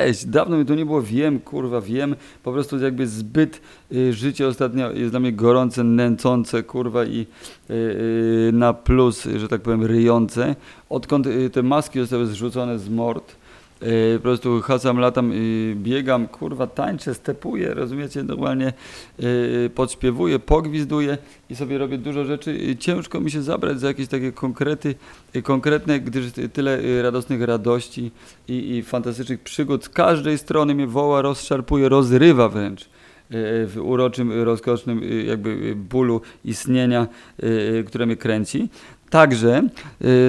cześć, dawno mi to nie było, wiem, kurwa, wiem, po prostu jakby zbyt y, życie ostatnio jest dla mnie gorące, nęcące, kurwa i y, y, na plus, że tak powiem, ryjące. Odkąd y, te maski zostały zrzucone z mord, y, po prostu chacam, latam, y, biegam, kurwa, tańczę, stepuję, rozumiecie, normalnie y, podśpiewuję, pogwizduję i sobie robię dużo rzeczy. Y, Ciężko mi się zabrać za jakieś takie konkrety, y, konkretne, gdyż ty- tyle y, radosnych radości i, i fantastycznych przygód z każdej strony mnie woła, rozszarpuje, rozrywa wręcz w uroczym, rozkosznym jakby bólu istnienia, które mnie kręci. Także,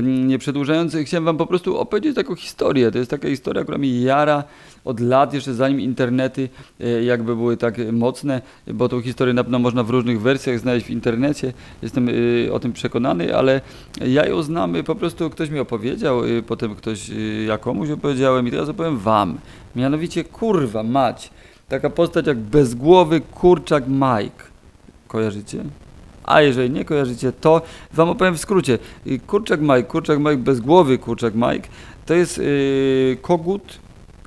nie przedłużając, chciałem wam po prostu opowiedzieć taką historię. To jest taka historia, która mi jara od lat, jeszcze zanim internety y, jakby były tak mocne, bo tą historię na pewno można w różnych wersjach znaleźć w internecie. Jestem y, o tym przekonany, ale ja ją znam, y, po prostu ktoś mi opowiedział, potem ktoś, ja komuś opowiedziałem i teraz opowiem wam. Mianowicie, kurwa, mać. Taka postać jak bezgłowy kurczak Mike. Kojarzycie? A jeżeli nie kojarzycie, to wam opowiem w skrócie. Y, Kurczak Mike, kurczak Mike, bezgłowy kurczak Mike, to jest yy, kogut,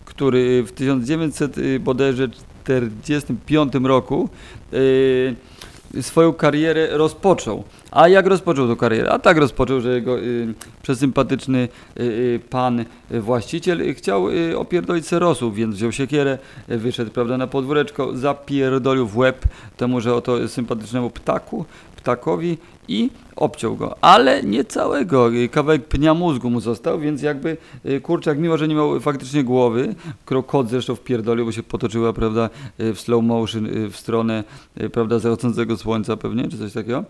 który w 1900 y, bodajże 45 roku yy, swoją karierę rozpoczął. A jak rozpoczął tą karierę? A tak rozpoczął, że jego y, przesympatyczny y, y, pan y, właściciel chciał y, opierdolić serosów, więc wziął siekierę, y, wyszedł prawda, na podwóreczko, zapierdolił w łeb temu, że oto sympatycznemu ptaku, ptakowi i obciął go, ale nie całego, kawałek pnia mózgu mu został, więc jakby kurczak, mimo że nie miał faktycznie głowy, którą kot zresztą wpierdolił, bo się potoczyła, prawda, w slow motion w stronę, prawda, zachodzącego słońca pewnie, czy coś takiego.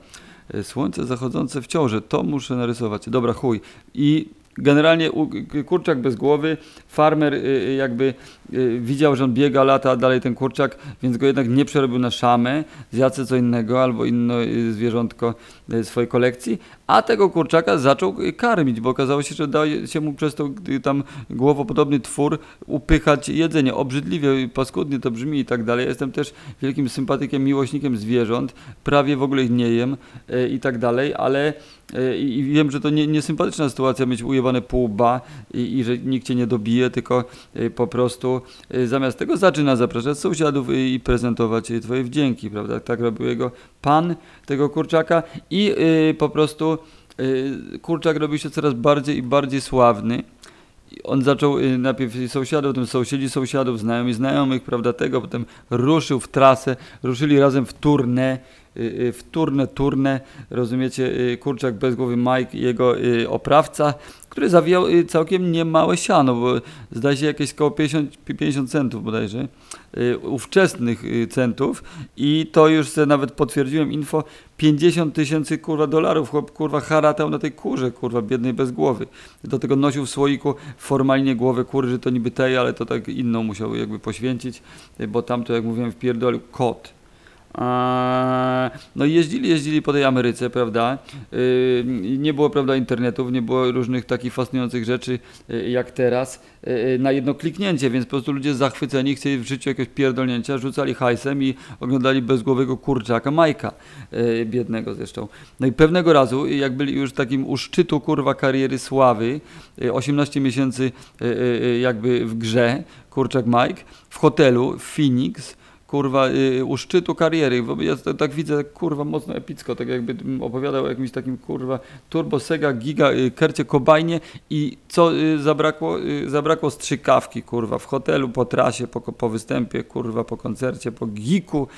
Słońce zachodzące w ciąży, to muszę narysować. Dobra, chuj. I generalnie kurczak bez głowy, farmer y, y, jakby y, widział, że on biega, lata dalej ten kurczak, więc go jednak nie przerobił na szamę, zjadł co innego albo inne zwierzątko swojej kolekcji, a tego kurczaka zaczął karmić, bo okazało się, że daje się mu przez to tam głowopodobny twór upychać jedzenie. Obrzydliwie, paskudnie to brzmi i tak dalej. Jestem też wielkim sympatykiem, miłośnikiem zwierząt, prawie w ogóle ich nie jem i tak dalej, ale i i wiem, że to nie, niesympatyczna sytuacja mieć ujebane pół ba i, i że nikt cię nie dobije, tylko y, po prostu y, zamiast tego zaczyna zapraszać sąsiadów y, i prezentować twoje wdzięki, prawda? Tak robił jego pan tego kurczaka i y, po prostu y, kurczak robił się coraz bardziej i bardziej sławny. I On zaczął najpierw sąsiadów, potem sąsiedzi sąsiadów, znajomi znajomych, prawda, tego, potem ruszył w trasę, ruszyli razem w turnę, y, y, w turnę, turnę, rozumiecie, y, kurczak bez głowy Mike jego oprawca, który zawijał całkiem niemałe siano, bo zdaje się jakieś około 50, 50 centów bodajże, ówczesnych centów i to już sobie nawet potwierdziłem info, 50 tysięcy kurwa dolarów chłop kurwa haratał na tej kurze kurwa biednej bez głowy. Do tego nosił w słoiku formalnie głowę kury, że to niby tej, ale to tak inną musiał jakby poświęcić, bo tam to jak mówiłem wpierdolił kot. No jeździli, jeździli po tej Ameryce, prawda? Yy, nie było, prawda, internetów, nie było różnych takich fascynujących rzeczy yy, jak teraz yy, na jedno kliknięcie, więc po prostu ludzie zachwyceni chcieli w życiu jakiegoś pierdolnięcia, rzucali hajsem i oglądali bezgłowego kurczaka Majka, biednego zresztą. No i pewnego razu, jak byli już takim u szczytu kurwa kariery sławy, yy, 18 miesięcy jakby w grze, kurczak Mike, w hotelu w Phoenix, kurwa, y, u szczytu kariery. Ja to, tak widzę, kurwa, mocno epicko, tak jakby opowiadał o jakimś takim, kurwa, turbo, sega, giga, y, kercie, kobajnie i co y, zabrakło? Zabrakło strzykawki, kurwa, w hotelu, po trasie, po, po występie, kurwa, po koncercie, po giku.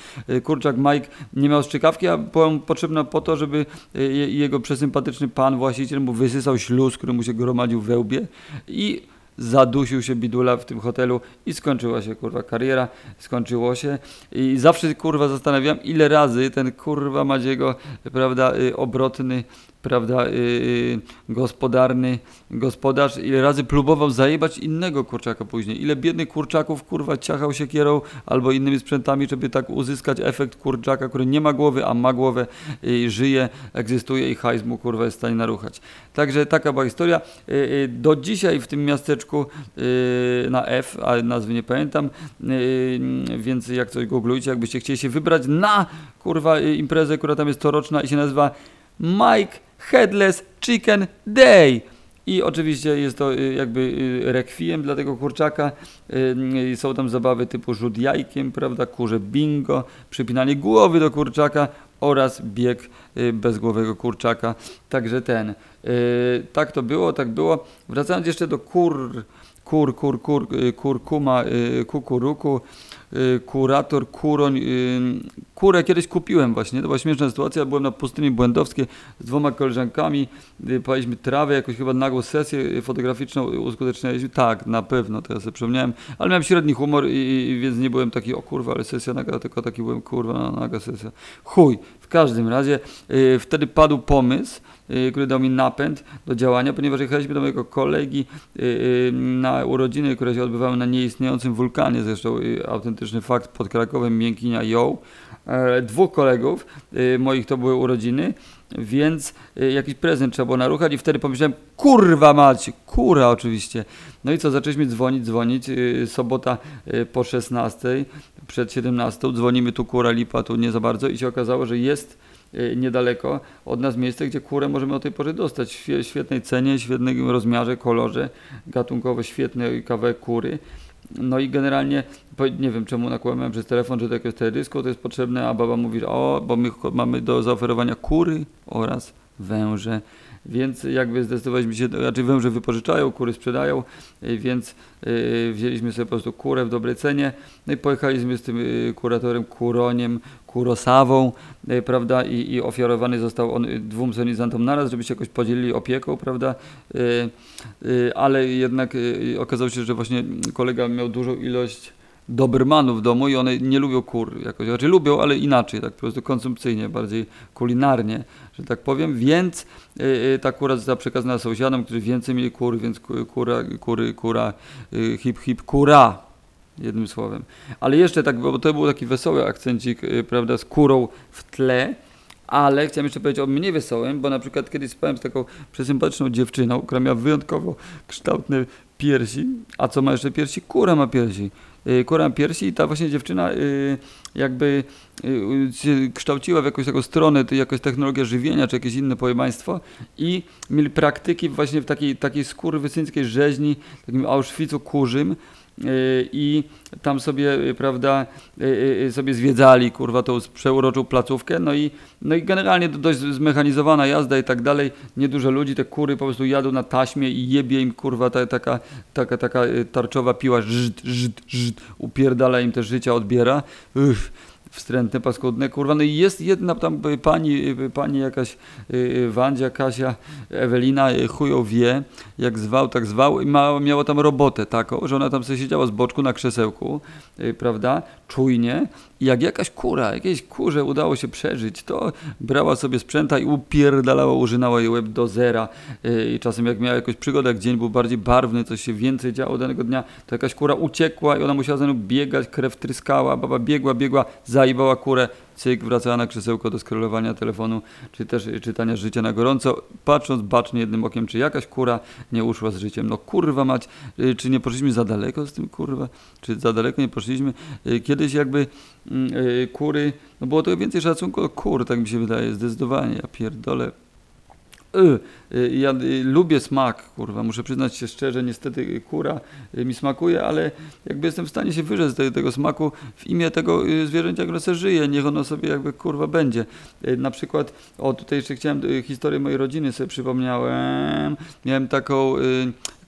Kurczak Mike nie miał strzykawki, a była potrzebna po to, żeby je- jego przesympatyczny pan, właściciel mu wysysał śluz, który mu się gromadził we łbie i zadusił się bidula w tym hotelu i skończyła się kurwa kariera, skończyło się i zawsze kurwa zastanawiam ile razy ten kurwa Madziego, prawda, y, obrotny, prawda, y, y, gospodarny gospodarz, ile razy próbował zajebać innego kurczaka później, ile biednych kurczaków kurwa ciachał się kierą albo innymi sprzętami, żeby tak uzyskać efekt kurczaka, który nie ma głowy, a ma głowę i żyje, egzystuje i hajs mu kurwa jest w stanie naruchać. Także taka była historia. Y, y, Do dzisiaj w tym miasteczku y, na F, a nazwy nie pamiętam, więc jak coś googlujcie, jakbyście chcieli się wybrać na kurwa imprezę, która tam jest coroczna i się nazywa Mike Headless Chicken Day. I oczywiście jest to y, jakby y, rekwiem dla tego kurczaka. Y, Są tam zabawy typu rzut jajkiem, prawda, kurze bingo, przypinanie głowy do kurczaka oraz bieg bezgłowego kurczaka. Także ten. y, Tak to było, tak było. Wracając jeszcze do kur, kur, kur, kur, y, kurkuma, y, kukuruku, y, kurator, kuroń. y, Kurę kiedyś kupiłem właśnie, to była śmieszna sytuacja, byłem na pustyni błędowskiej z dwoma koleżankami, y, paliśmy trawę, jakoś chyba nagłą sesję y, fotograficzną uskutecznialiśmy, tak, na pewno, teraz sobie przypomniałem, ale miałem średni humor i, więc nie byłem taki, o kurwa, ale sesja naga, tylko taki byłem, kurwa, naga sesja. Chuj, w każdym razie y, wtedy padł pomysł, y, który dał mi napęd do działania, ponieważ jechaliśmy do mojego kolegi y, y, na urodziny, które się odbywały na nieistniejącym wulkanie, zresztą y, autentyczny fakt pod Krakowem, Miękinia Ją. E, Dwóch kolegów y, moich to były urodziny, więc y, jakiś prezent trzeba było naruchać i wtedy pomyślałem, kurwa mać, kura oczywiście. No i co, zaczęliśmy dzwonić, dzwonić, y, sobota y, po 16, przed 17, dzwonimy tu kura, lipa, tu nie za bardzo i się okazało, że jest y, niedaleko od nas miejsce, gdzie kurę możemy o tej porze dostać w świe- świetnej cenie, świetnym rozmiarze, kolorze, gatunkowo świetny kawałek kury. No i generalnie, nie wiem czemu nakłamałem przez telefon, że to jakieś teledysko to jest potrzebne, a baba mówi, o, bo my mamy do zaoferowania kury oraz węże. Więc jakby zdecydowaliśmy się, raczej węże wypożyczają, kury sprzedają, y, więc y, wzięliśmy sobie po prostu kurę w dobrej cenie. No i pojechaliśmy z tym y, kuratorem Kuroniem, Kurosawą, prawda, i, i ofiarowany został on dwóm solenizantom naraz, żeby się jakoś podzielili opieką, prawda, ale jednak okazało się, że właśnie kolega miał dużą ilość Dobermanów w domu i one nie lubią kur jakoś, znaczy lubią, ale inaczej, tak po prostu konsumpcyjnie, bardziej kulinarnie, że tak powiem, więc y, y, ta kura została przekazana sąsiadom, którzy więcej mieli kur, więc ku- kura, kury, kura, y, hip, hip, kura, jednym słowem. Ale jeszcze tak, bo to był taki wesoły akcencik, y, prawda, z kurą w tle, ale chciałem jeszcze powiedzieć o mniej wesołym, bo na przykład kiedyś spałem z taką przesympatyczną dziewczyną, która miała wyjątkowo kształtne piersi. A co ma jeszcze piersi? Kura ma piersi. Y, Kura piersi i ta właśnie dziewczyna y, jakby y, się kształciła w jakąś taką stronę, to jakaś technologia żywienia, czy jakieś inne pojemaństwo i mieli praktyki właśnie w takiej, takiej skurwysyńskiej rzeźni, takim Auschwitzu kurzym, i tam sobie, y, prawda, y, y, sobie zwiedzali, kurwa, tą przeuroczą placówkę, no i, no i generalnie to dość zmechanizowana jazda i tak dalej, niedużo ludzi, te kury po prostu jadą na taśmie i jebie im, kurwa, ta, taka, taka, taka y, tarczowa piła, żd, żd, żd, upierdala im te życia, odbiera, Uff, wstrętne, paskudne, kurwa, no i jest jedna tam y, pani, y, pani jakaś Wandzia, Kasia, Ewelina, chują wie, jak zwał, tak zwał. I ma, miała tam robotę taką, że ona tam sobie siedziała z boczku na krzesełku, prawda, czujnie jak jakaś kura, jakiejś kurze udało się przeżyć, to brała sobie sprzęta i upierdalała, użynała jej łeb do zera. Y, i czasem jak miała jakąś przygodę, jak dzień był bardziej barwny, coś się więcej działo danego dnia, to jakaś kura uciekła i ona musiała za nią biegać, krew tryskała, baba biegła, biegła, zajebała kurę, cyk, wracała na krzesełko do scrollowania telefonu, czy też y, czytania życia na gorąco, patrząc bacznie jednym okiem, czy jakaś kura nie uszła z życiem. No kurwa mać, y, czy nie poszliśmy za daleko z tym kurwa, czy za daleko nie poszliśmy. Y, Kiedyś jakby mm, kury, no było to więcej szacunku kur, tak mi się wydaje, zdecydowanie, ja pierdolę. Y, y, Ja y, lubię smak, kurwa, muszę przyznać się szczerze, niestety kura mi smakuje, ale jakby jestem w stanie się wyrzec tego, tego smaku w imię tego zwierzęcia, które sobie żyje, niech ono sobie jakby kurwa będzie. Na przykład, o tutaj jeszcze chciałem historię mojej rodziny sobie przypomniałem, miałem taką,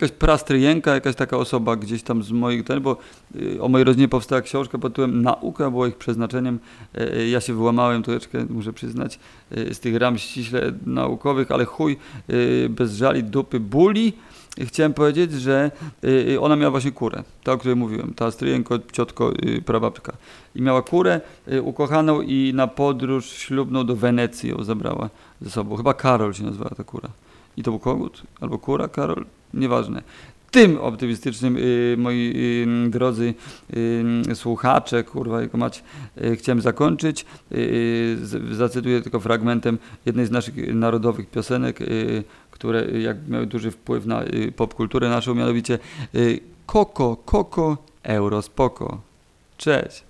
jakaś prastryjenka, jakaś taka osoba gdzieś tam z moich, ten, bo y, o mojej rodzinie powstała książka pod tytułem Nauka była ich przeznaczeniem, Y, y, ja się wyłamałem troszeczkę, muszę przyznać, y, z tych ram ściśle naukowych, ale chuj, bez żali dupy buli. Chciałem powiedzieć, że ona miała właśnie kurę, ta o której mówiłem, ta stryjenko, ciotko, y, prababka. I miała kurę ukochaną i na podróż ślubną do Wenecji ją zabrała ze sobą. Chyba Karol się nazywała ta kura. I to był kogut? Albo kura, Karol? Nieważne. Tym optymistycznym, y, moi y, drodzy y, słuchacze, kurwa, jego mać, chciałem zakończyć. Zacytuję tylko fragmentem jednej z naszych narodowych piosenek, które jak miały duży wpływ na popkulturę naszą, mianowicie Koko, Koko, Euro, spoko. Cześć.